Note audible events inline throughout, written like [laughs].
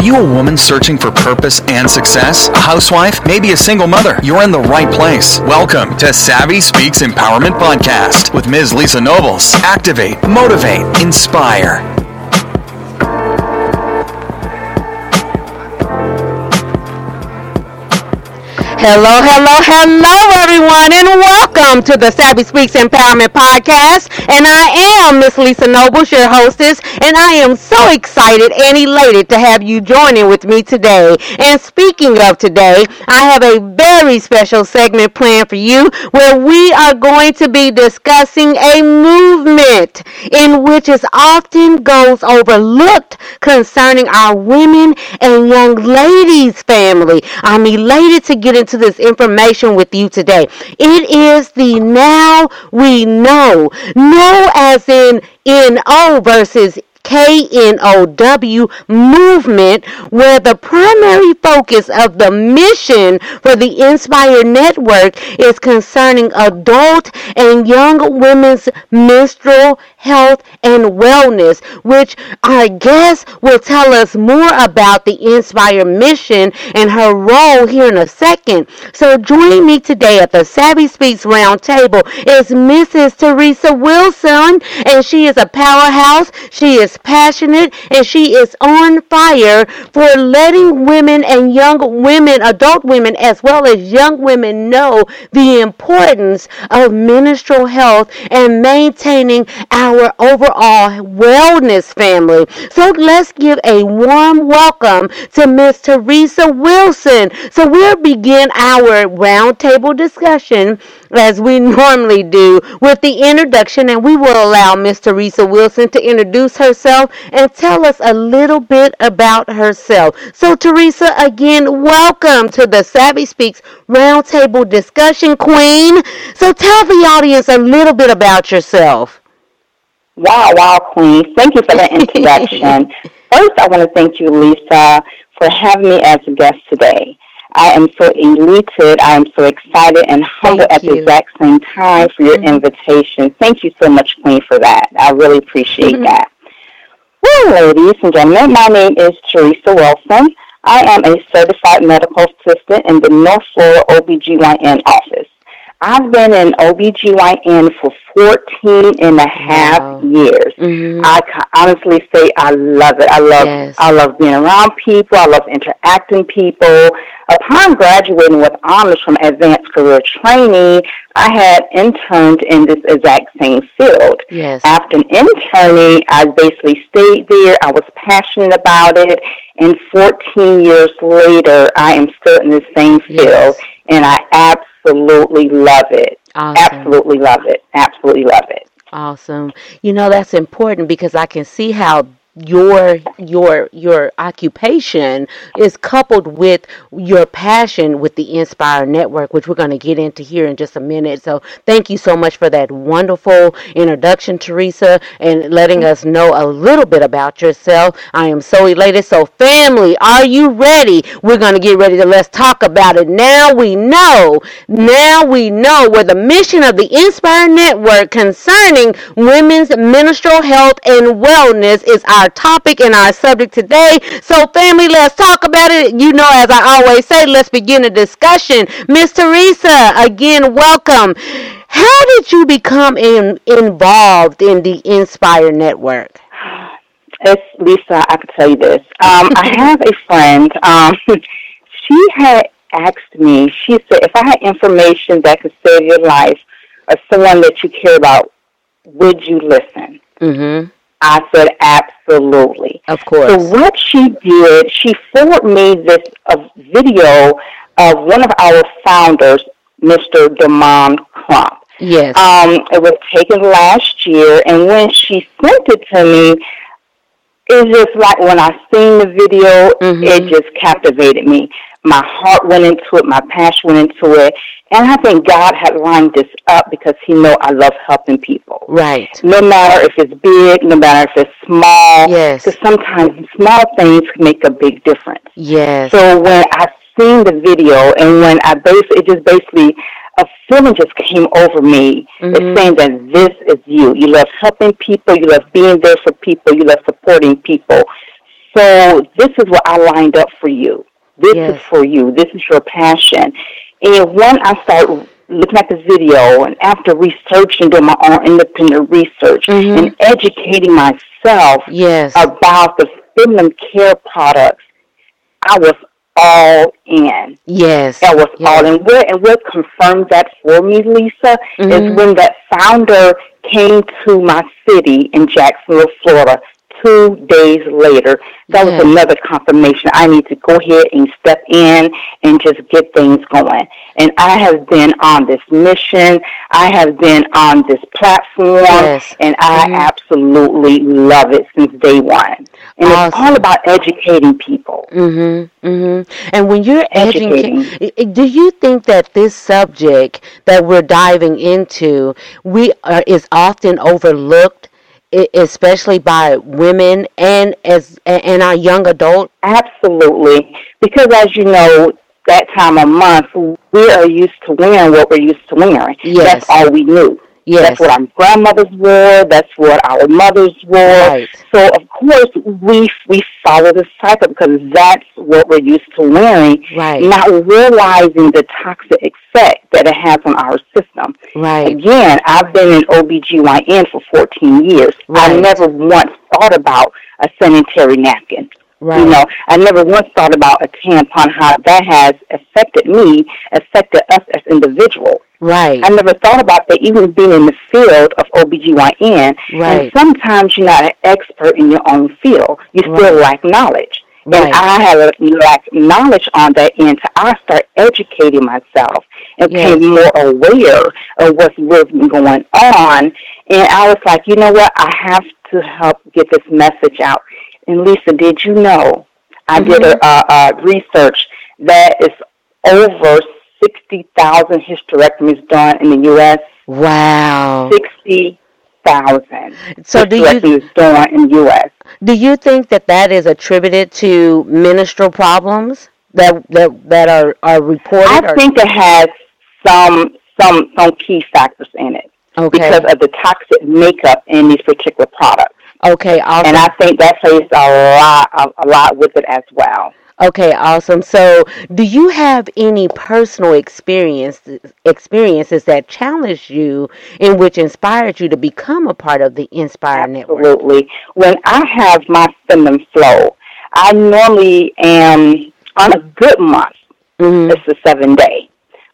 Are you a woman searching for purpose and success? A housewife? Maybe a single mother? You're in the right place. Welcome to Savvy Speaks Empowerment Podcast with Ms. Lisa Nobles. Activate, motivate, inspire. Hello, hello, hello, everyone, and welcome to the Savvy Speaks Empowerment Podcast. And I am Miss Lisa Nobles, your hostess, and I am so excited and elated to have you joining with me today. And speaking of today, I have a very special segment planned for you where we are going to be discussing a movement in which is often goes overlooked concerning our women and young ladies family. I'm elated to get into into this information with you today. It is the now we know. Know as in N-O versus KNOW movement, where the primary focus of the mission for the Inspire Network is concerning adult and young women's menstrual health and wellness, which our guest will tell us more about the Inspire mission and her role here in a second. So joining me today at the Savvy Speaks Roundtable is Mrs. Theresa Wilson, and she is a powerhouse. She is passionate and she is on fire for letting women and young women, adult women, as well as young women know the importance of menstrual health and maintaining our overall wellness family. So let's give a warm welcome to Miss Theresa Wilson. So we'll begin our roundtable discussion as we [laughs] normally do with the introduction and we will allow Miss Theresa Wilson to introduce herself and tell us a little bit about herself. So Theresa, again, welcome to the Savvy Speaks Roundtable Discussion Queen. So tell the audience a little bit about yourself. Wow, wow, Queen. Thank you for that introduction. [laughs] First, I want to thank you, Lisa, for having me as a guest today. I am so elated. I am so excited and humble at the exact same time for your Mhm. invitation. Thank you so much, Queen, for that. I really appreciate Mhm. that. Well, ladies and gentlemen, my name is Theresa Wilson. I am a certified medical assistant in the North Florida OBGYN office. I've been in OBGYN for 14 and a half Wow. years. Mhm. I can honestly say I love it. I love Yes. I love being around people. I love interacting people. Upon graduating with honors from advanced career training, I had interned in this exact same field. Yes. After interning, I basically stayed there. I was passionate about it, and 14 years later, I am still in the same field, Yes. and I absolutely love it. Awesome. Absolutely love it. Absolutely love it. Awesome. You know that's important because I can see how your your your occupation is coupled with your passion with the Inspire Network, which we're going to get into here in just a minute. So thank you so much for that wonderful introduction, Theresa, and letting us know a little bit about yourself. I am so elated. So family, are you ready? We're going to get ready to let's talk about it. Now we know, now we know where the mission of the Inspire Network concerning women's menstrual health and wellness is our topic and our subject today. So family, let's talk about it. You know, as I always say, let's begin a discussion. Miss Theresa, again, welcome. How did you become in, involved in the Inspire Network? It's Lisa. I could tell you this. Um, I [laughs] have a friend. Um, [laughs] she had asked me. She said, if I had information that could save your life or someone that you care about, would you listen? Mm-hmm. I said, absolutely. Of course. So what she did, she forwarded me this a video of one of our founders, Mr. Damon Crump. Yes. Um, it was taken last year, and when she sent it to me, it's just like when I seen the video, Mhm. it just captivated me. My heart went into it, my passion went into it, and I think God had lined this up because He know I love helping people. right. No matter if it's big, no matter if it's small, Yes. because sometimes small things can make a big difference. Yes. So when I seen the video and when I basically, it just basically, a feeling just came over me. Mhm. It's saying that this is you. You love helping people. You love being there for people. You love supporting people. So this is what I lined up for you. This yes. is for you. This is your passion. And when I start looking at the video and after researching, doing my own independent research mm-hmm. and educating myself yes. about the feminine care products, I was all in. Yes. I was yes. all in. Where and what confirmed that for me, Lisa, mm-hmm. is when that founder came to my city in Jacksonville, Florida two days later. That was another confirmation. I need to go ahead and step in and just get things going. And I have been on this mission. I have been on this platform, yes. and I mm-hmm. absolutely love it since day one. And awesome. it's all about educating people. Mm-hmm. Mm-hmm. And when you're educating, educating, do you think that this subject that we're diving into, we are, is often overlooked especially by women and as and our young adult? Absolutely, because as you know, that time of month we are used to wearing what we're used to wearing. Yes. That's all we knew. Yes. That's what our grandmothers wore. That's what our mothers wore. Right. So of course we we follow the cycle because that's what we're used to wearing. Right. Not realizing the toxic effect that it has on our system. Right. Again, I've been in OBGYN for 14 years. Right. I never once thought about a sanitary napkin. Right. You know, I never once thought about a tampon, how that has affected me, affected us as individuals. Right. I never thought about that even being in the field of OBGYN. Right. And sometimes you're not an expert in your own field. You still right. lack knowledge. Right. And I have lacked knowledge on that end, so I start educating myself and yes. became more aware of what's really going on. And I was like, you know what? I have to help get this message out. And Lisa, did you know? I mm-hmm. did a, a, a research that is over 60,000 hysterectomies done in the U.S. Wow. 60,000 so do you, done in the U.S. Do you think that that is attributed to menstrual problems that that, that are, are reported? I think it has some some some key factors in it okay. because of the toxic makeup in these particular products. Okay, awesome. And I think that plays a lot a lot with it as well. Okay, awesome. So, do you have any personal experience experiences that challenged you and which inspired you to become a part of the Inspire. Network? Absolutely. When I have my feminine flow, I normally am on a good month. Mm-hmm. It's a seven day.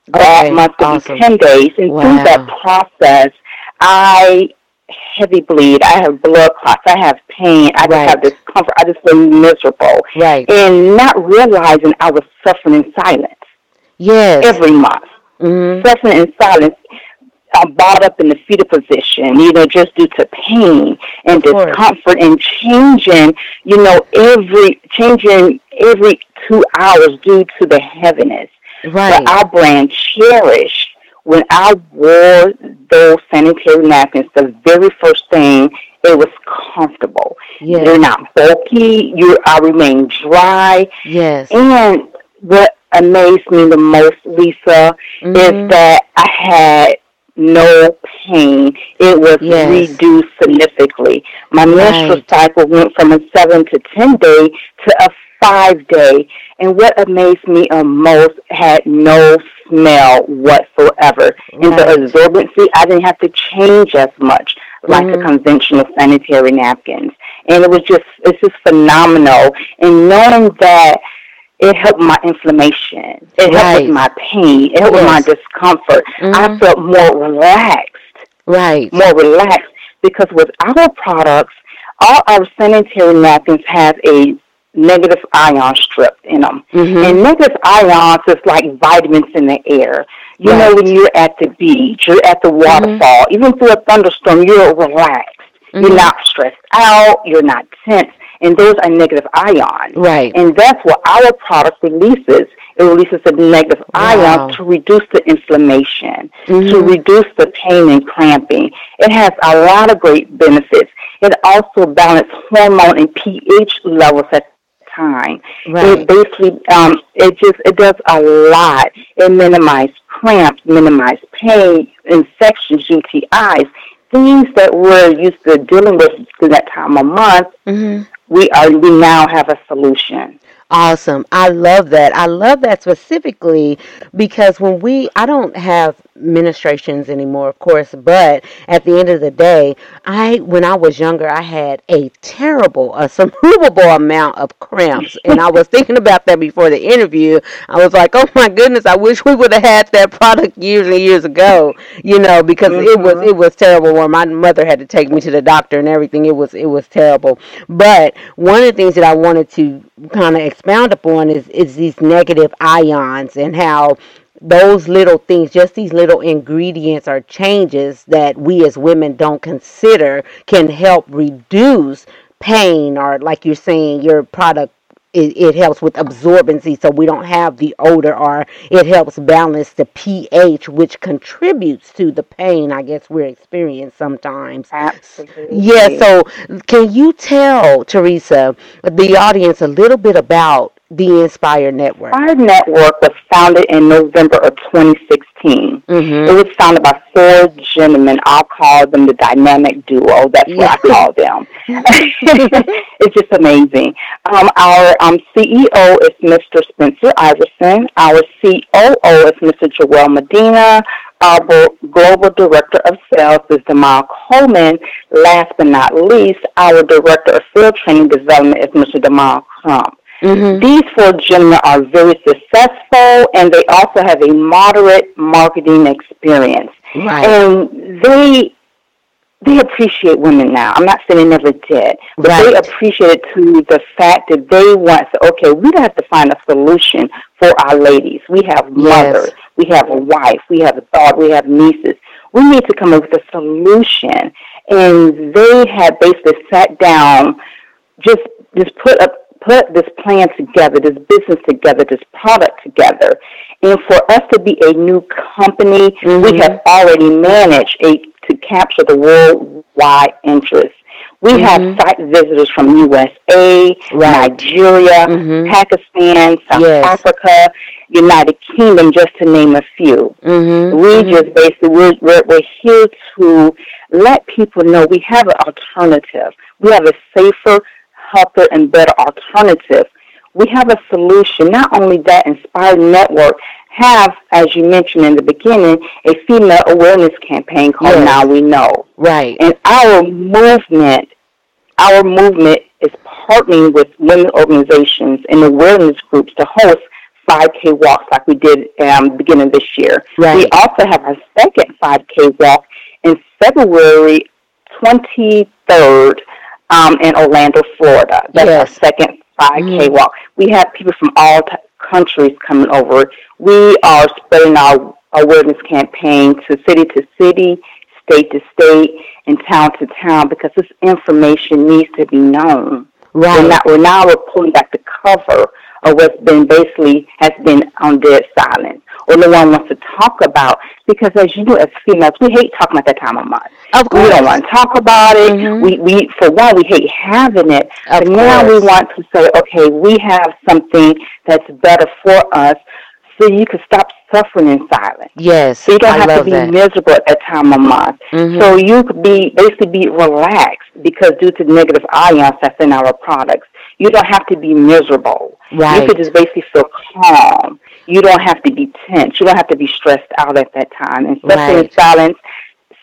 That month awesome. be ten days, and wow. through that process, I heavy bleed. I have blood clots. I have pain. I just right. have discomfort. I just feel miserable. Right. And not realizing I was suffering in silence. Yes. Every month. Mm-hmm. Suffering in silence. I'm bought up in the fetal position, you know, just due to pain and discomfort and changing, you know, every changing every two hours due to the heaviness. Right. But our brand Cherish when I wore those sanitary napkins, the very first thing, it was comfortable. Yes. They're not bulky. You, I remain dry. Yes. And what amazed me the most, Lisa, mm-hmm. is that I had no pain. It was yes. reduced significantly. My right. menstrual cycle went from a seven to ten day to a five day. And what amazed me the most had no smell whatsoever. Right. And the absorbency, I didn't have to change as much like mm-hmm. the conventional sanitary napkins. And it was just, it's just phenomenal. And knowing that it helped my inflammation, it right. helped with my pain, it helped yes. with my discomfort. Mm-hmm. I felt more relaxed. Right. More relaxed because with our products, all our sanitary napkins have a negative ion strip in them. Mm-hmm. And negative ions is like vitamins in the air. You right. know, when you're at the beach, you're at the waterfall, mm-hmm. even through a thunderstorm, you're relaxed. Mm-hmm. You're not stressed out. You're not tense. And those are negative ions. Right. And that's what our product releases. It releases the negative wow. ions to reduce the inflammation, mm-hmm. to reduce the pain and cramping. It has a lot of great benefits. It also balances hormone and pH levels at time. Right. It basically, um, it just, it does a lot. It minimizes cramps, minimizes pain, infections, UTIs. things that we're used to dealing with in that time of month, mm-hmm. we are we now have a solution. Awesome. I love that. I love that specifically because when we, I don't have ministrations anymore, of course, but at the end of the day, I, when I was younger, I had a terrible, a movable amount of cramps. And I was thinking about that before the interview. I was like, oh my goodness, I wish we would have had that product years and years ago, you know, because mm-hmm. it was, mm-hmm. it was terrible when my mother had to take me to the doctor and everything. It was, it was terrible. But one of the things that I wanted to kind of expound upon is, is these negative ions and how those little things, just these little ingredients or changes that we as women don't consider can help reduce pain or like you're saying your product it, it, helps with absorbency so we don't have the odor or it helps balance the pH which contributes to the pain I guess we're experiencing sometimes. Absolutely. Yeah, so can you tell Theresa the audience a little bit about the Inspire Network? Inspire Network was founded in November of 2016. Mm-hmm. It was founded by four gentlemen. I'll call them the dynamic duo. That's what I call them. [laughs] it's just amazing. Um, our um, CEO is Mr. Spencer Iverson. Our COO is Mr. Joel Medina. Our global director of sales is Demal Coleman. Last but not least, our director of field training development is Mr. Demal Crump. Mm-hmm. These four gentlemen are very successful and they also have a moderate marketing experience. Right. And they they appreciate women now. I'm not saying they never did, but right. they appreciate it to the fact that they want to, okay, we have to find a solution for our ladies. We have mothers, yes. we have a wife, we have a daughter, we have nieces. We need to come up with a solution. And they have basically sat down, just just put up put this plan together, this business together, this product together. And for us to be a new company, mm-hmm. we have already managed a, to capture the worldwide interest. We mm-hmm. have site visitors from USA, right. Nigeria, mm-hmm. Pakistan, South yes. Africa, United Kingdom, just to name a few. Mm-hmm. We mm-hmm. just basically, we're, we're, we're here to let people know we have an alternative. We have a safer, healthier, and better alternative. We have a solution. Not only that, Inspired Network have, as you mentioned in the beginning, a female awareness campaign called yes. Now We Know. Right. And our movement, our movement is partnering with women organizations and awareness groups to host 5K walks like we did um, beginning this year. Right. We also have our second 5K walk in February 23rd um, in Orlando, Florida. That's yes. our second 5K mm-hmm. walk. We have people from all t- countries coming over. We are spreading our awareness campaign to city to city, state to state, and town to town because this information needs to be known. Right. We're, not, we're now we're pulling back the cover of what's been basically has been on dead silence or no one wants to talk about because as you know as females we hate talking about that time of month. Of course. We don't want to talk about it. Mm-hmm. We we for one we hate having it. Of but course. now we want to say, okay, we have something that's better for us so you can stop suffering in silence. Yes, so you don't I have to be that. miserable at that time of month. Mm-hmm. So you could be basically be relaxed because due to the negative ions that's in our products, you don't have to be miserable. Right. You could just basically feel calm. You don't have to be tense. You don't have to be stressed out at that time. And especially right. in silence,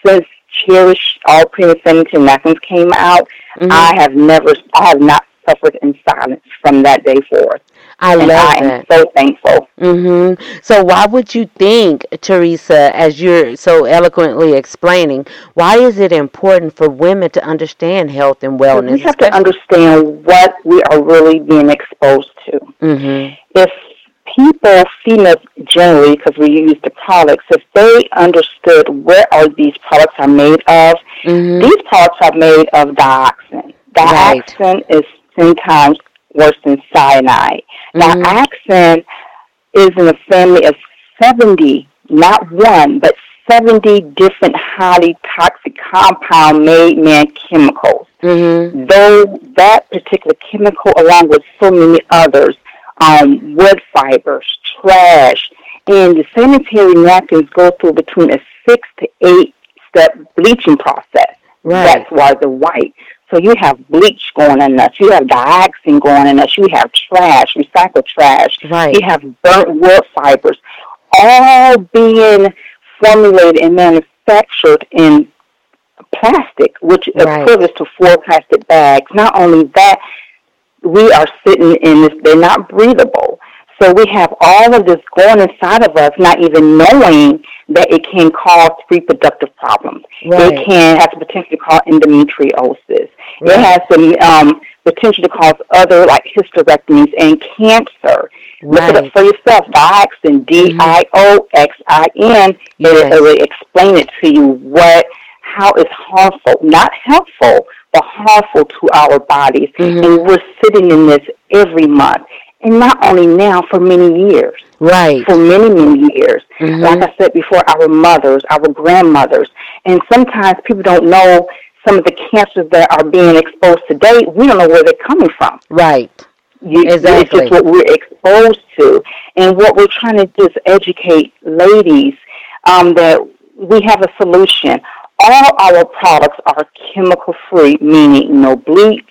since Cherish All Premium Feminine Napkins came out, mm-hmm. I have never, I have not suffered in silence from that day forth. I and love I that. am so thankful. Mhm. So why would you think, Theresa, as you're so eloquently explaining, why is it important for women to understand health and wellness? We have to understand what we are really being exposed to. Mhm. If people, females generally, because we use the products, if they understood where are these products are made of, mm-hmm. these products are made of dioxin. Dioxin right. is ten times worse than cyanide. Mm-hmm. Dioxin is in a family of 70, not one, but 70 different highly toxic compound made man chemicals. Mm-hmm. Though that particular chemical, along with so many others, um, wood fibers, trash, and the sanitary napkins go through between a six to eight step bleaching process. Right. That's why they're white. So you have bleach going in us. You have dioxin going in us. You have trash, recycled trash. Right. You have burnt wood fibers, all being formulated and manufactured in plastic, which Right. equivalent to four plastic bags. Not only that, we are sitting in this, they're not breathable. So we have all of this going inside of us, not even knowing that it can cause reproductive problems. Right. It can have the potential to cause endometriosis. Right. It has the um, potential to cause other like hysterectomies and cancer. Look it up for yourself. Dioxin, D I O X I N. It will explain it to you what how it's harmful, not helpful, but harmful to our bodies. Mhm. And we're sitting in this every month. And not only now, for many years Right. for many, many years. Mhm. Like I said before, our mothers, our grandmothers, and sometimes people don't know some of the cancers that are being exposed today. We don't know where they're coming from. Right. You, Exactly. It's just what we're exposed to, and what we're trying to do is educate ladies um, that we have a solution. All our products are chemical free, meaning no bleach,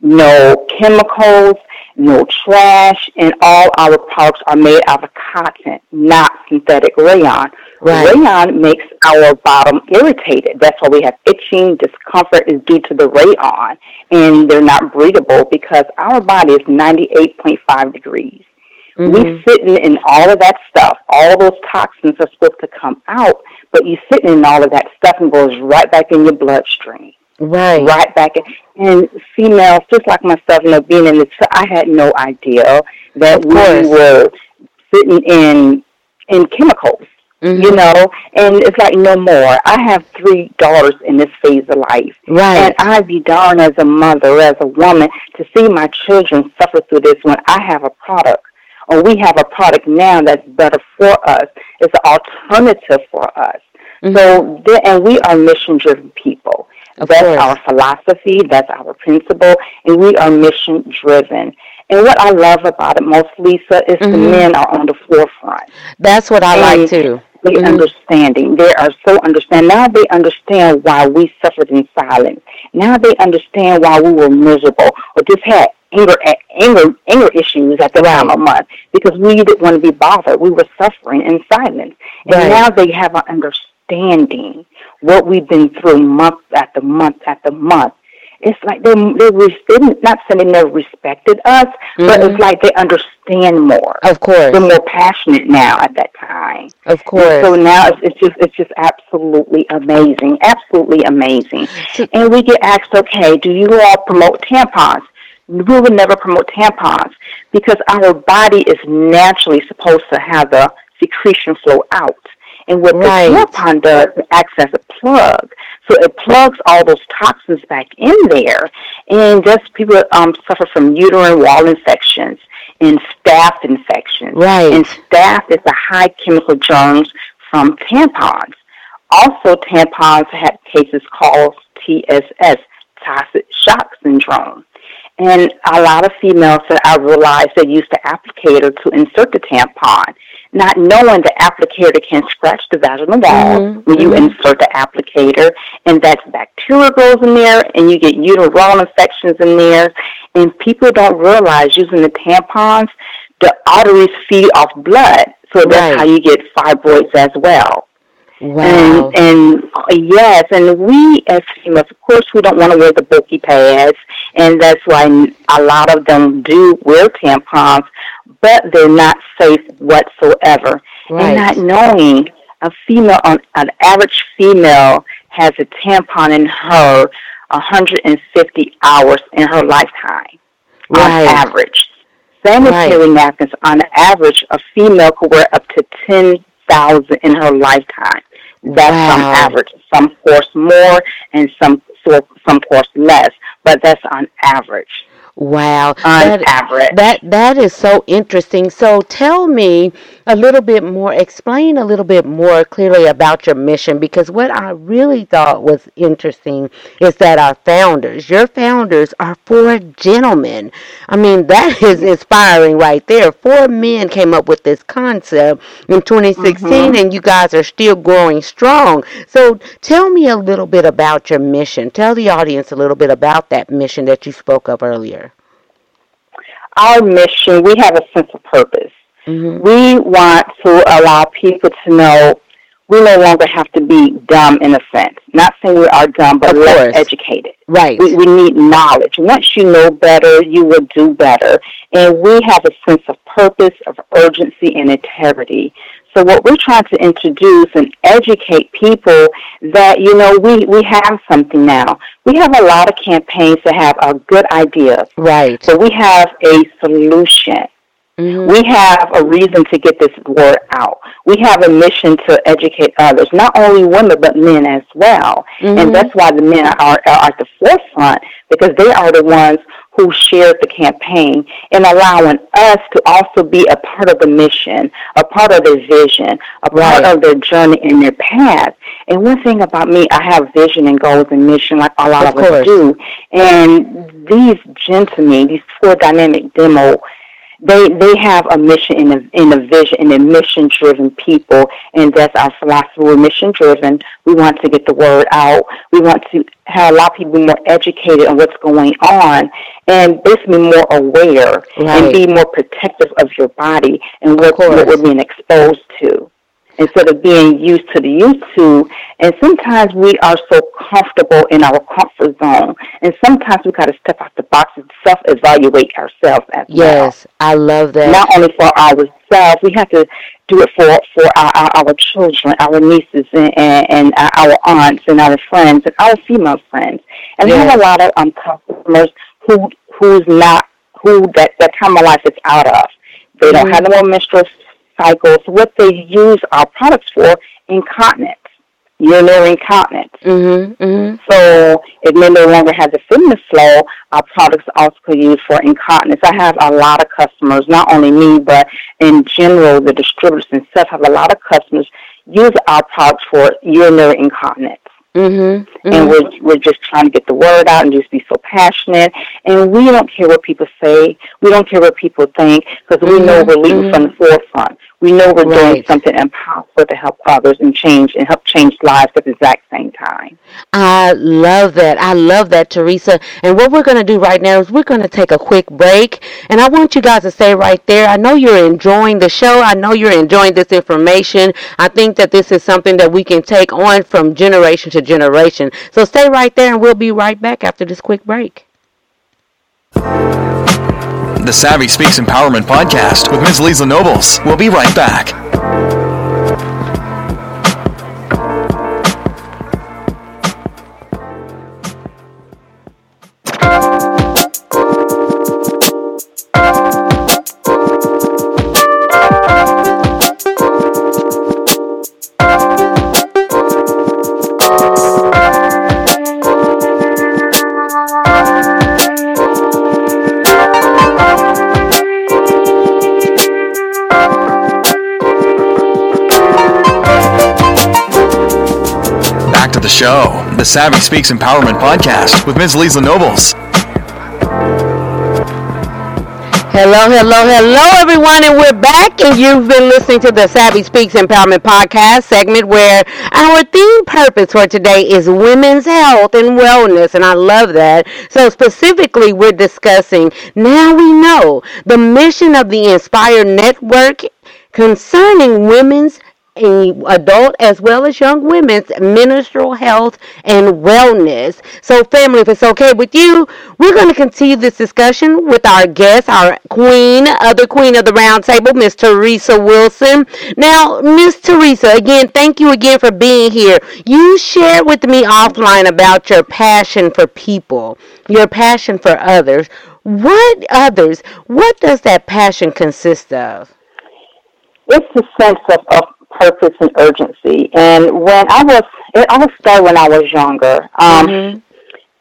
no chemicals, no trash, and all our products are made out of cotton, not synthetic rayon. Right. Rayon makes our bottom irritated. That's why we have itching, discomfort is due to the rayon, and they're not breathable because our body is 98.5 degrees. Mhm. We sitting in all of that stuff. All those toxins are supposed to come out, but you sitting in all of that stuff and goes right back in your bloodstream Right. right back in. And females, just like myself, you know, being in this, I had no idea that we were sitting in in chemicals, Mhm. you know. And it's like no more. I have three daughters in this phase of life, Right. and I'd be darned as a mother, as a woman, to see my children suffer through this when I have a product. Or we have a product now that's better for us. It's an alternative for us. Mhm. So, there, and we are mission driven people. Of that's course. our philosophy, that's our principle, and we are mission driven. And what I love about it most, Lisa, is the Mhm. men are on the forefront. That's what I like And too. They Mhm. understanding. They are so understand. Now they understand why we suffered in silence. Now they understand why we were miserable or just had anger anger anger issues at the time Right. of month because we didn't want to be bothered. We were suffering in silence. And Right. now they have an understanding what we've been through month after month after month. It's like they they they're not saying they never respected us, but Mhm. it's like they understand more. Of course. They're more passionate now at that time. Of And course. So now it's, it's just it's just absolutely amazing, absolutely amazing. And we get asked, okay, do you all promote tampons? We would never promote tampons because our body is naturally supposed to have the secretion flow out. And what Right. the tampon does, it acts as a plug. So it plugs all those toxins back in there. And just people um, suffer from uterine wall infections and staph infections. Right. And staph is a high chemical germs from tampons. Also, tampons have cases called TSS, toxic shock syndrome. And a lot of females that I realized they use the applicator to insert the tampon, not knowing the applicator can scratch the vaginal wall Mhm, when you mhm. insert the applicator, and that's bacteria grows in there, and you get uterine infections in there. And people don't realize using the tampons, the arteries feed off blood, so that's Right. how you get fibroids as well. Wow. And and uh, yes, and we as females, of course, we don't want to wear the bulky pads, and that's why a lot of them do wear tampons, but they're not safe whatsoever. Right. And not knowing a female, on an average female, has a tampon in her 150 hours in her lifetime Right. on average. Sanitary napkins, on average, a female could wear up to 10,000 in her lifetime. That's on Wow. average. Some force more and some so- some course less, but that's on average. Wow. On That- average. That that is so interesting. So tell me, a little bit more, explain a little bit more clearly about your mission because what I really thought was interesting is that our founders, your founders, are four gentlemen. I mean, that [laughs] is inspiring right there. Four men came up with this concept in 2016, mm-hmm. and you guys are still growing strong. So tell me a little bit about your mission. Tell the audience a little bit about that mission that you spoke of earlier. Our mission, we have a sense of purpose. Mm-hmm. We want to allow people to know we no longer have to be dumb in a sense. Not saying we are dumb, but less educated. Right. We, we need knowledge. Once you know better, you will do better. And we have a sense of purpose, of urgency, and integrity. So what we're trying to introduce and educate people that, you know, we, we have something now. We have a lot of campaigns that have a good idea. Right. So we have a solution. Mm-hmm. We have a reason to get this word out. We have a mission to educate others, not only women, but men as well. Mm-hmm. And that's why the men are, are at the forefront because they are the ones who shared the campaign and allowing us to also be a part of the mission, a part of their vision, a part right. of their journey and their path. And one thing about me, I have vision and goals and mission like a lot of, of us do. And these gentlemen, these four dynamic demo they they have a mission and a, and a vision and a mission driven people and that's our philosophy. We're mission driven we want to get the word out. We want to have a lot of people be more educated on what's going on and basically more aware right. and be more protective of your body and what, what we're being exposed to instead of being used to the YouTube. And sometimes we are so comfortable in our comfort zone. And sometimes we got to step out the box and self evaluate ourselves as yes, well. Yes, I love that. Not only for ourselves, we have to do it for, for our, our, our children, our nieces, and, and, and, our aunts, and our friends, and our female friends. And yes. we have a lot of um, customers who who's not who that, that time of life is out of. They don't mm-hmm. have no more menstrual cycles, what they use our products for, incontinence, urinary incontinence. Mm-hmm, mm-hmm. So it may no longer have the fitness flow, our products also could use for incontinence. I have a lot of customers, not only me, but in general, the distributors and stuff have a lot of customers use our products for urinary incontinence. Mm-hmm, mm-hmm. And we're we're just trying to get the word out and just be so passionate. And we don't care what people say. We don't care what people think because we know we're leading from the mm-hmm. forefront. We know we're right. doing something impactful to help others and change and help change lives at the exact same time. I love that. I love that, Theresa. And what we're going to do right now is we're going to take a quick break. And I want you guys to stay right there. I know you're enjoying the show. I know you're enjoying this information. I think that this is something that we can take on from generation to generation. So stay right there and we'll be right back after this quick break the Savvy Speaks Empowerment podcast with Ms. Lisa Nobles. We'll be right back. The show, the Savvy Speaks Empowerment Podcast with Ms. Lisa Nobles. Hello, hello, hello, everyone, and we're back. And you've been listening to the Savvy Speaks Empowerment Podcast segment where our theme purpose for today is women's health and wellness. And I love that. So, specifically, we're discussing now we know the mission of the Inspire Network concerning women's adult as well as young women's menstrual health and wellness. So, family, if it's okay with you, we're going to continue this discussion with our guest, our queen, other queen of the roundtable, Miss Theresa Wilson. Now, Miss Theresa, again, thank you again for being here. You shared with me offline about your passion for people, your passion for others. What others? What does that passion consist of? It's the sense of, of purpose and urgency. And when I was, it all started when I was younger. Um, mm-hmm.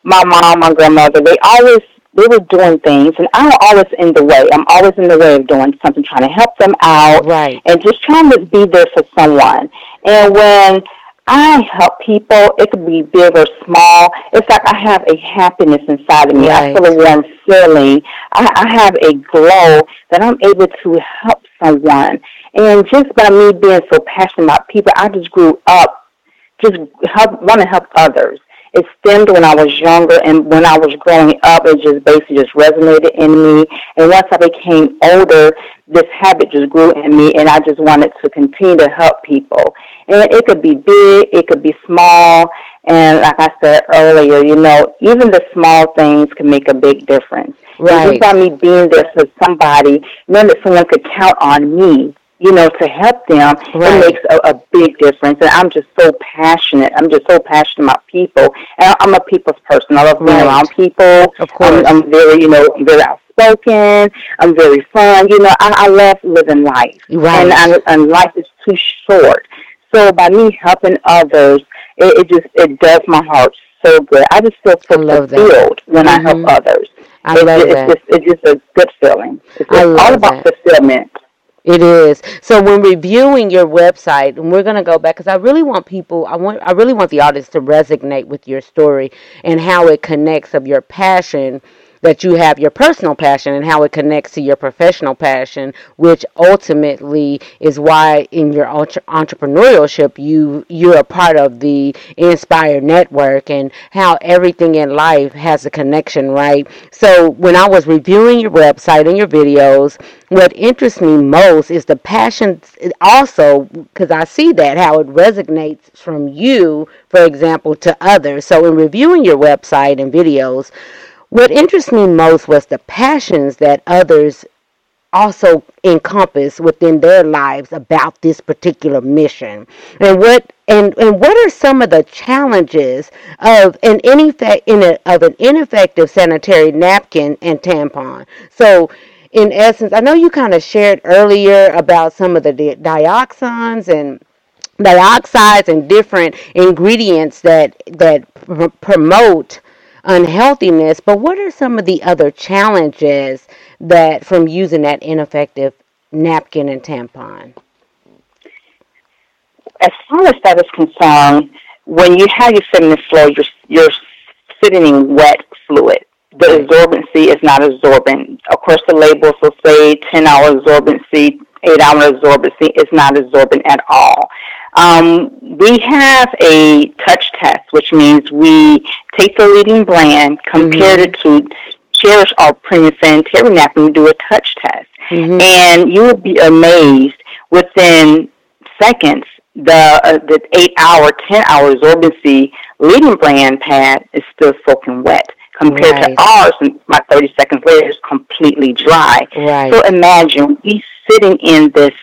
My mom, my grandmother, they always they were doing things, and I'm always in the way. I'm always in the way of doing something, trying to help them out, right. and just trying to be there for someone. And when I help people, it could be big or small. It's like I have a happiness inside of me. Right. I feel a warm feeling. I, I have a glow that I'm able to help someone. And just by me being so passionate about people, I just grew up just help, want to help others it stemmed when I was younger and when I was growing up, it just basically just resonated in me. And once I became older, this habit just grew in me and I just wanted to continue to help people. And it could be big, it could be small. And like I said earlier, you know, even the small things can make a big difference. Right. And just by me being there for somebody, knowing that someone could count on me you know, to help them, right. it makes a, a, big difference. And I'm just so passionate. I'm just so passionate about people. And I'm a people's person. I love being right. around people. Of course. I'm, I'm very, you know, very outspoken. I'm very fun. You know, I, I love living life. Right. And, I, and life is too short. So by me helping others, it, it just, it does my heart so good. I just feel so fulfilled when mm-hmm. I help others. I love it's, that. It's just, it's just a good feeling. It's I love all about that. fulfillment. It is. So when reviewing your website, and we're going to go back because I really want people, I want, I really want the audience to resonate with your story and how it connects of your passion that you have your personal passion and how it connects to your professional passion, which ultimately is why in your entre- entrepreneurship you you're a part of the Inspire Network and how everything in life has a connection, right? So when I was reviewing your website and your videos, what interests me most is the passion also because I see that how it resonates from you, for example, to others. So in reviewing your website and videos, what interests me most was the passions that others also encompass within their lives about this particular mission. And what and, and what are some of the challenges of an ineffect, in a, of an ineffective sanitary napkin and tampon? So in essence i know you kind of shared earlier about some of the di- dioxins and dioxides and different ingredients that that pr- promote unhealthiness, but what are some of the other challenges that from using that ineffective napkin and tampon? As far as that is concerned, when you have your the floor, you're, you're sitting in wet fluid. The absorbency is not absorbent. Of course, the labels will say 10 hour absorbency, 8 hour absorbency. It's not absorbent at all. Um, we have a touch test, which means we take the leading brand, compare mm-hmm. it to Cherish our premium sanitary napkin, we do a touch test. Mm-hmm. And you will be amazed within seconds the uh, the eight hour, ten hour absorbency leading brand pad is still soaking wet compared right. to ours. And my thirty seconds later is completely dry. Right. So imagine we sitting in this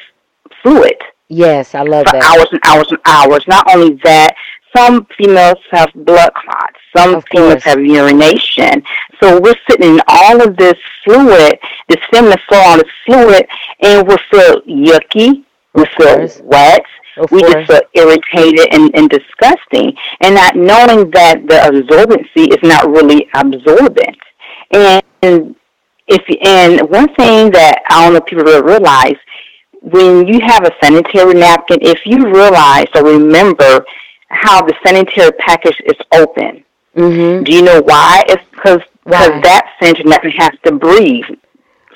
fluid Yes, I love for that. hours and hours and hours. Not only that, some females have blood clots. Some Of females course. have urination. So we're sitting in all of this fluid, this feminine flow on this fluid, and we feel yucky. We feel wet. Of we course. just feel irritated and, and disgusting. And not knowing that the absorbency is not really absorbent. And if and one thing that I don't know if people really realize, when you have a sanitary napkin, if you realize or remember how the sanitary package is open, Mm-hmm. do you know why? It's because Why? that sanitary napkin has to breathe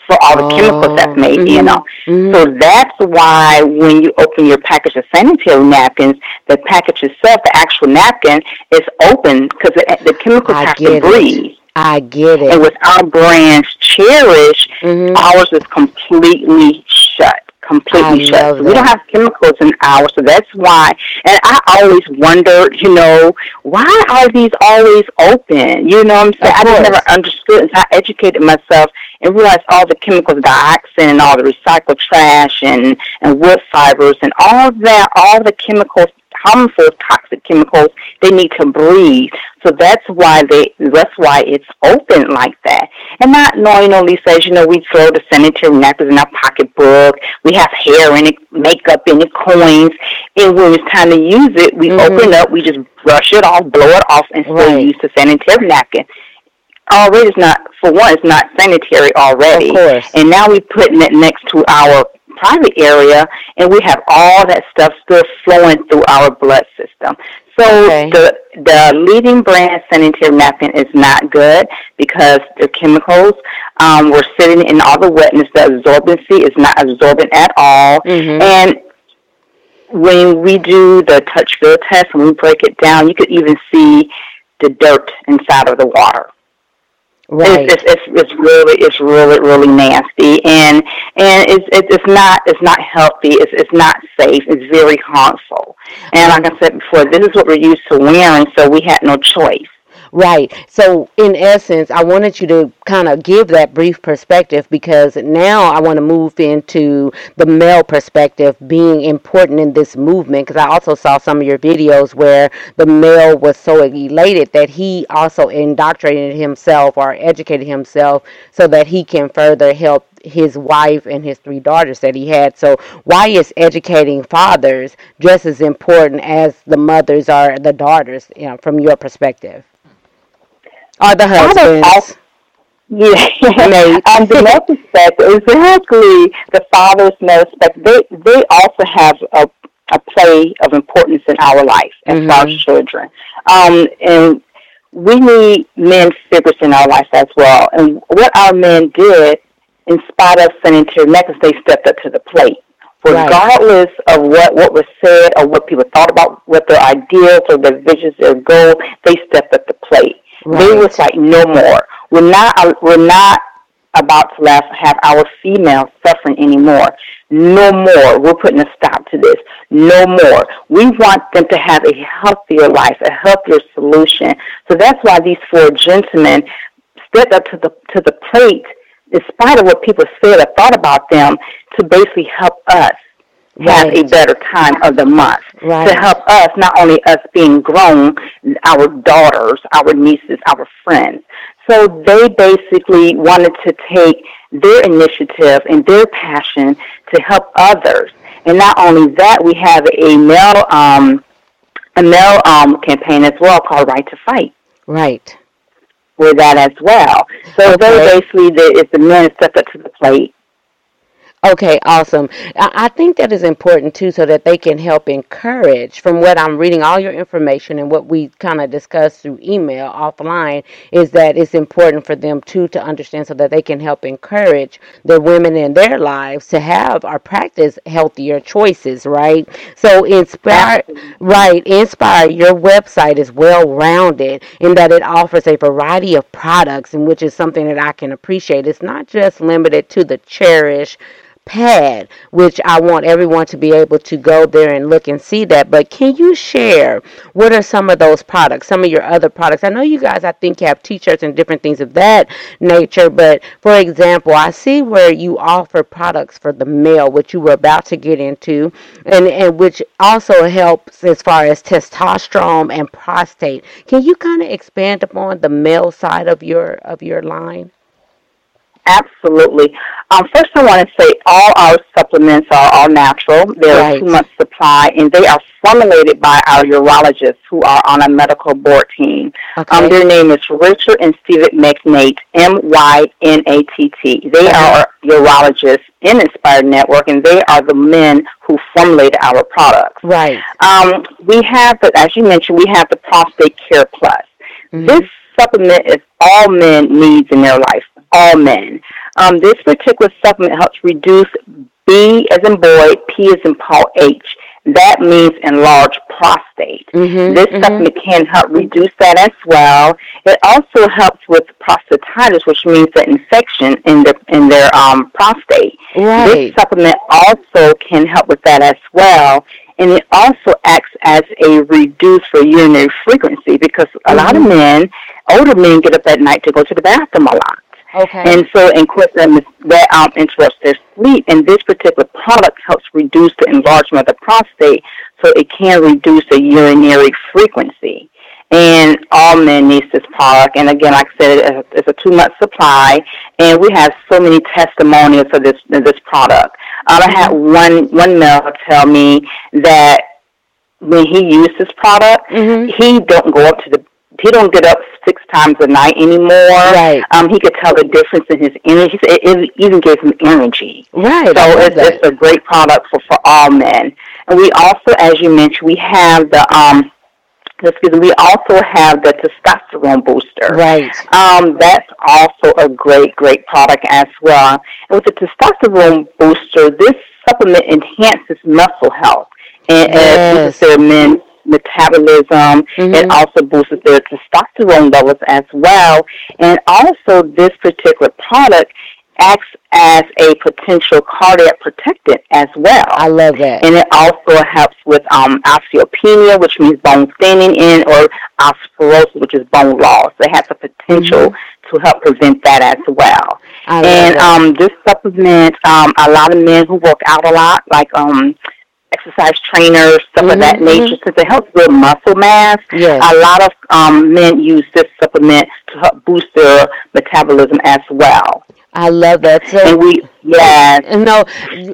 for all the chemicals that's made, you mhm, know. mhm. So that's why when you open your package of sanitary napkins, the package itself, the actual napkin, is open because the, the chemicals I have to it. breathe. I get it. And with our brand's Cherish, Mhm. ours is completely. Completely shut. We don't have chemicals in ours, so that's why. And I always wondered, you know, why are these always open? You know what I'm saying? I just never understood until I educated myself and realized all the chemicals, dioxin, and all the recycled trash and, and wood fibers and all that, all the chemicals, harmful, toxic chemicals, they need to breathe. So that's why they, that's why it's open like that. And not knowing, you know, Lisa, as you know, we throw the sanitary napkins in our pocketbook. We have hair in it, makeup in it, coins. And when it's time to use it, we Mhm. open up, we just brush it off, blow it off, and still Right. use the sanitary napkin. already is not for one it's not sanitary already. And now we're putting it next to our private area and we have all that stuff still flowing through our blood system. So Okay. the the leading brand sanitary napkin is not good because the chemicals um, we're sitting in all the wetness. The absorbency is not absorbent at all, Mhm. and when we do the touch feel test, and we break it down, you could even see the dirt inside of the water. Right. It's, it's, it's, it's really it's really really nasty and and it's it's not it's not healthy. It's it's not safe. It's very harmful. And like I said before, this is what we're used to wearing, so we had no choice. Right. So, in essence, I wanted you to kind of give that brief perspective because now I want to move into the male perspective being important in this movement. Because I also saw some of your videos where the male was so elated that he also indoctrinated himself or educated himself so that he can further help his wife and his three daughters that he had. So, why is educating fathers just as important as the mothers or the daughters, you know, from your perspective? Or the husbands? Yeah, Mate. [laughs] um, the male perspective, exactly. The fathers, male perspective, they they also have a a play of importance in our life as far as children, um, and we need men figures in our life as well. And what our men did, in spite of sanitary methods, they stepped up to the plate. Right. Regardless of what, what was said or what people thought about, what their ideals or their visions, their goal, they stepped up the plate. They Right. was like, no more. We're not. We're not about to have our females suffering anymore. No more. We're putting a stop to this. No more. We want them to have a healthier life, a healthier solution. So that's why these four gentlemen stepped up to the to the plate, in spite of what people said or thought about them, to basically help us have a better time of the month. Right. To help us, not only us being grown, our daughters, our nieces, our friends. So they basically wanted to take their initiative and their passion to help others. And not only that, we have a male um, a male um, campaign as well called Right to Fight Right. with that as well. So Okay. they basically, the, if the men stepped up to the plate, Okay, awesome. I I think that is important too, so that they can help encourage. From what I'm reading, all your information and what we kind of discussed through email offline is that it's important for them too to understand, so that they can help encourage the women in their lives to have or practice healthier choices. Right. So inspire, right? Inspire. Your website is well rounded in that it offers a variety of products, and which is something that I can appreciate. It's not just limited to the cherish pad, which I want everyone to be able to go there and look and see that. But can you share what are some of those products, some of your other products? I know you guys, I think, have t shirts and different things of that nature. But for example, I see where you offer products for the male, which you were about to get into, and, and which also helps as far as testosterone and prostate. Can you kind of expand upon the male side of your of your line? Absolutely. Um, first, I want to say all our supplements are all natural. They're Right. a two month supply, and they are formulated by our urologists who are on a medical board team. Okay. Um, their name is Richard and Steven Mynatt, M Y N A T T. They Uh-huh. are urologists in Inspired Network, and they are the men who formulated our products. Right. Um, we have, the, as you mentioned, we have the Prostate Care Plus. Mhm. This supplement is all men needs in their life. All men. Um, this particular supplement helps reduce B as in boy, P as in Paul, H. That means enlarged prostate. Mhm, This mhm. supplement can help reduce that as well. It also helps with prostatitis, which means the infection in the in their um, prostate. Right. This supplement also can help with that as well. And it also acts as a reduce for urinary frequency because a lot of Mm-hmm. men, older men, get up at night to go to the bathroom a lot. Okay. And so, in course, that, that um, interrupts their sleep. And this particular product helps reduce the enlargement of the prostate so it can reduce the urinary frequency. And all men need this product. And again, like I said, it's a- two-month supply, and we have so many testimonials of this of this product. Um, I had one one male tell me that when he used this product, Mhm. he don't go up to the he don't get up six times a night anymore. Right. Um, he could tell the difference in his energy. It, it even gives him energy. Right. So it's, it's a great product for for all men. And we also, as you mentioned, we have the um excuse me, we also have the testosterone booster. Right. Um, that's also a great, great product as well. And with the testosterone booster, this supplement enhances muscle health and Yes. boosts their men's metabolism. Mhm. It also boosts their testosterone levels as well. And also, this particular product acts as a potential cardiac protectant as well I love that. and it also helps with um, osteopenia, which means bone thinning, and or osteoporosis, which is bone loss. It has the potential to help prevent that as well. I love And that. um, this supplement, um, a lot of men who work out a lot, like um, exercise trainers, stuff of that Mhm, nature, since it helps build muscle mass. Yes. A lot of um, men use this supplement to help boost their metabolism as well. I love that. So And we, yes, And no,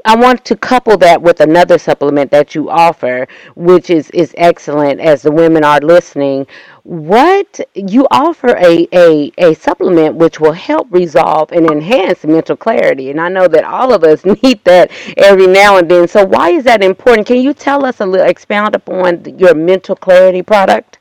I want to couple that with another supplement that you offer, which is, is excellent as the women are listening. What you offer a, a, a supplement which will help resolve and enhance mental clarity. And I know that all of us [laughs] need that every now and then. So why is that important? Can you tell us a little expound upon your mental clarity product?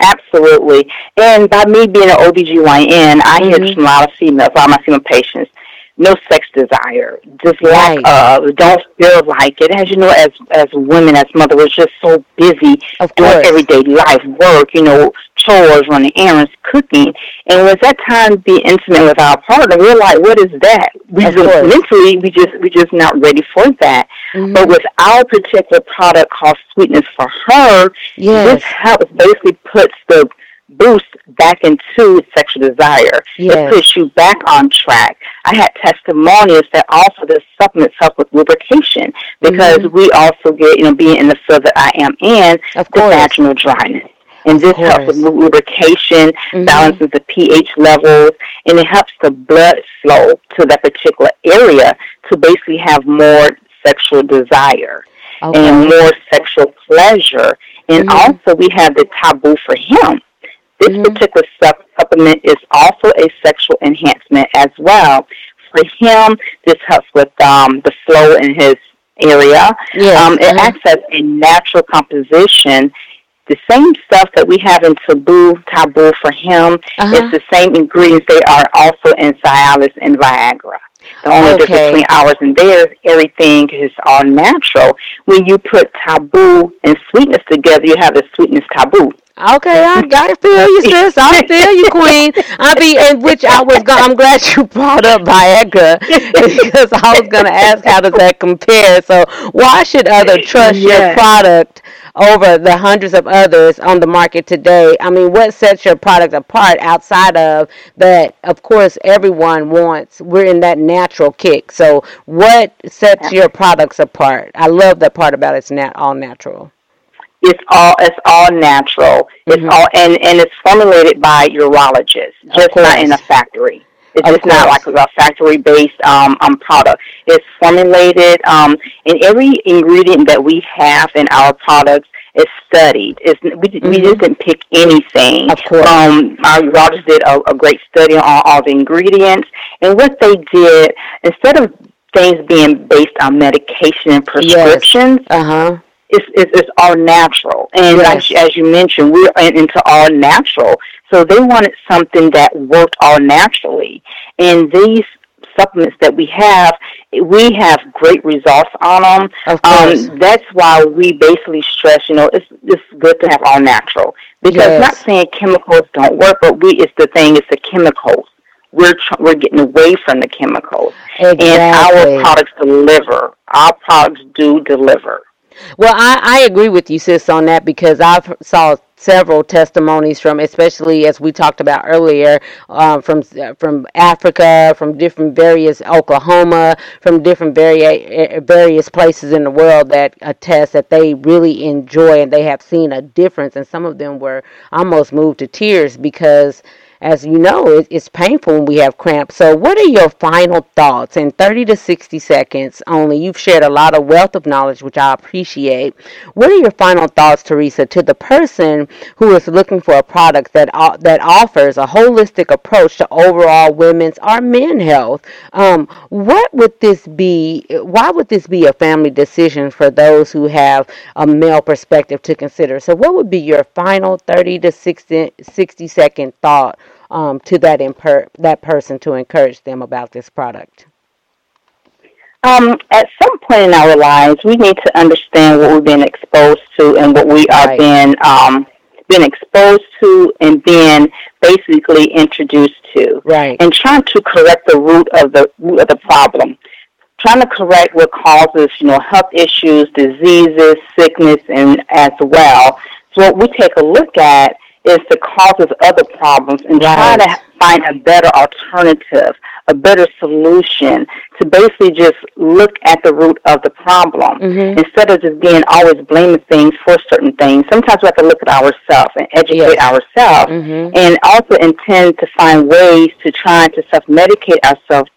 Absolutely. And by me being an OBGYN, I hear Mhm. from a lot of females, a lot of my female patients, no sex desire, just Right. lack of, don't feel like it. As you know, as as women, as mother, we're just so busy Of doing course. everyday life, work, you know, chores, running errands, cooking. And when it's that time to be intimate with our partner, we're like, what is that? We just, mentally, we just we just not ready for that. Mhm. But with our particular product called Sweetness for Her, Yes. this helps basically puts the boost back into sexual desire. Yes. It puts you back on track. I had testimonials that also the supplements help with lubrication because Mhm. we also get, you know, being in the field that I am in, Of the course. vaginal dryness. And this helps with lubrication, Mhm. balances the pH levels, and it helps the blood flow to that particular area to basically have more sexual desire Okay. and more sexual pleasure. And Mhm. also, we have the taboo for him. This Mhm. particular sup- supplement is also a sexual enhancement as well. For him, this helps with um, the flow in his area. Yes. Um, it uh-huh. acts as a natural composition. The same stuff that we have in Taboo, Taboo for him, Uh-huh. it's the same ingredients. They are also in Cialis and Viagra. The only Okay. difference between ours and theirs, everything is all natural. When you put taboo and sweetness together, you have the sweetness taboo. Okay, I, I feel you, sis. I [laughs] feel you, Queen. I be, and which I was. Go- I'm glad you brought up Viagra [laughs] because I was going to ask how does that compare. So why should other eh, trust your product over the hundreds of others on the market today? I mean, what sets your product apart outside of that? Of course, everyone wants. We're in that natural kick. So what sets your products apart? I love that part about it's nat- all natural. It's all it's all natural. It's Mhm. all and and it's formulated by urologists, just not in a factory. It's just not like a factory based um, um product. It's formulated um and every ingredient that we have in our products is studied. It's we, we Mhm. just didn't pick anything. Of course. Um, our urologist did a, a great study on all the ingredients, and what they did instead of things being based on medication and prescriptions, Uh huh. It's, it's, it's all natural. And Yes. as, as you mentioned, we're into all natural. So they wanted something that worked all naturally. And these supplements that we have, we have great results on them. Of course. Um, that's why we basically stress, you know, it's, it's good to have all natural. Because Yes. not saying chemicals don't work, but we, it's the thing, it's the chemicals. We're, tr- we're getting away from the chemicals. And our products deliver. Our products do deliver. Well, I, I agree with you, sis, on that because I've saw several testimonies from, especially as we talked about earlier, um, from uh, from Africa, from different various Oklahoma, from different vari- eh, eh, various places in the world that attest that they really enjoy and they have seen a difference, and some of them were almost moved to tears because as you know, it, it's painful when we have cramps. So, what are your final thoughts in 30 to 60 seconds only? You've shared a lot of wealth of knowledge, which I appreciate. What are your final thoughts, Theresa, to the person who is looking for a product that uh, that offers a holistic approach to overall women's or men health? Um, what would this be? Why would this be a family decision for those who have a male perspective to consider? So, what would be your final 30 to 60, 60 second thought um, to that imper- that person to encourage them about this product? Um, at some point in our lives, we need to understand what we've been exposed to and what we are right. being um, been exposed to and being basically introduced to. Right. And trying to correct the root of the root of the problem. Trying to correct what causes, you know, health issues, diseases, sickness, and as well. So what we take a look at is to causes of the problems and right. try to find a better alternative, a better solution to basically just look at the root of the problem mm-hmm. instead of just being always blaming things for certain things. Sometimes we have to look at ourselves and educate yes. ourselves mm-hmm. and also intend to find ways to try to self-medicate ourselves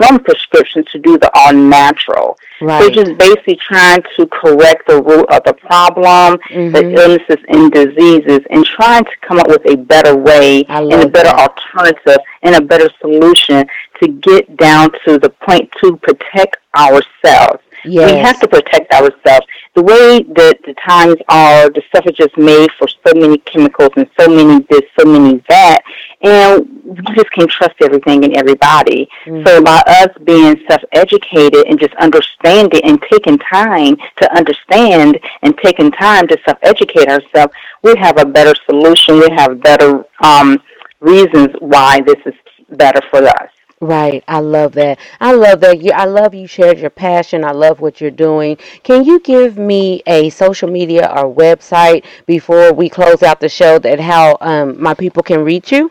from prescriptions to do the all natural. Right. They're just basically trying to correct the root of the problem, mm-hmm. the illnesses and diseases, and trying to come up with a better way and a better that. alternative and a better solution to get down to the point to protect ourselves. Yes. We have to protect ourselves. The way that the times are, the stuff is just made for so many chemicals and so many this, so many that, and you just can't trust everything and everybody. Mm-hmm. So by us being self-educated and just understanding and taking time to understand and taking time to self-educate ourselves, we have a better solution. We have better um, reasons why this is better for us. Right. I love that. I love that. You, I love you shared your passion. I love what you're doing. Can you give me a social media or website before we close out the show that how um, my people can reach you?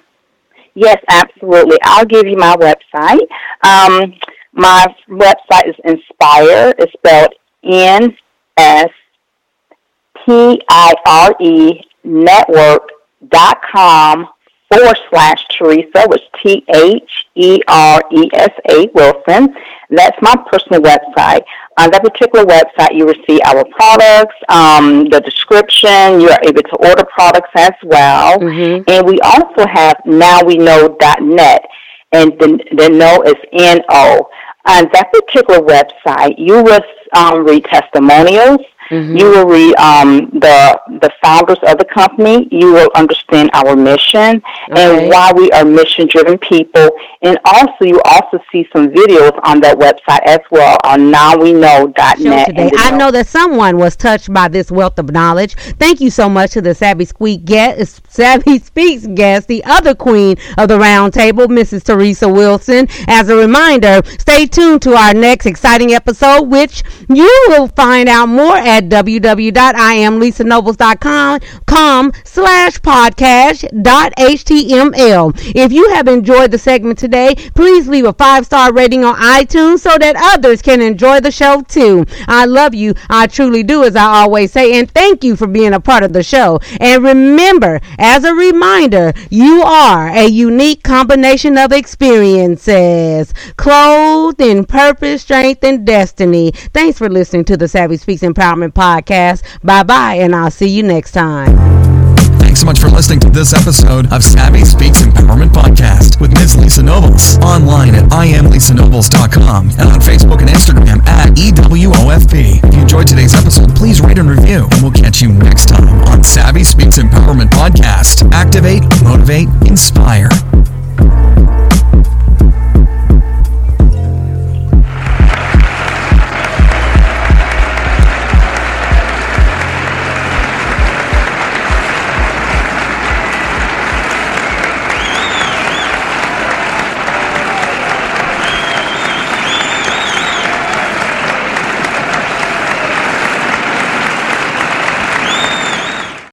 Yes, absolutely. I'll give you my website. Um, my website is Inspire. It's spelled N S P I R E com forward slash Theresa, which T H E R E S A Wilson. That's my personal website. On that particular website, you will see our products, um, the description. You are able to order products as well. Mm-hmm. And we also have nowweknow.net. And the, the no is N O. On that particular website, you will um, read testimonials Mm-hmm. You will read um, the the founders of the company. You will understand our mission okay. and why we are mission driven people. And also, you also see some videos on that website as well on nowweknow.net. Today. I know that someone was touched by this wealth of knowledge. Thank you so much to the Savvy Squeak guest, Savvy Speaks guest, the other queen of the round table, Mrs. Theresa Wilson. As a reminder, stay tuned to our next exciting episode, which you will find out more at at www.iamlisanobles.com slash podcast dot html. If you have enjoyed the segment today, please leave a five star rating on iTunes so that others can enjoy the show too. I love you. I truly do, as I always say, and thank you for being a part of the show. And remember, as a reminder, you are a unique combination of experiences, clothed in purpose, strength, and destiny. Thanks for listening to the Savvy Speaks Empowerment Podcast. Bye bye, and I'll see you next time. Thanks so much for listening to this episode of Savvy Speaks Empowerment Podcast with Ms. Lisa Nobles. Online at IamLisaNobles.com and on Facebook and Instagram at EWOFP. If you enjoyed today's episode, please rate and review. And we'll catch you next time on Savvy Speaks Empowerment Podcast. Activate, motivate, inspire.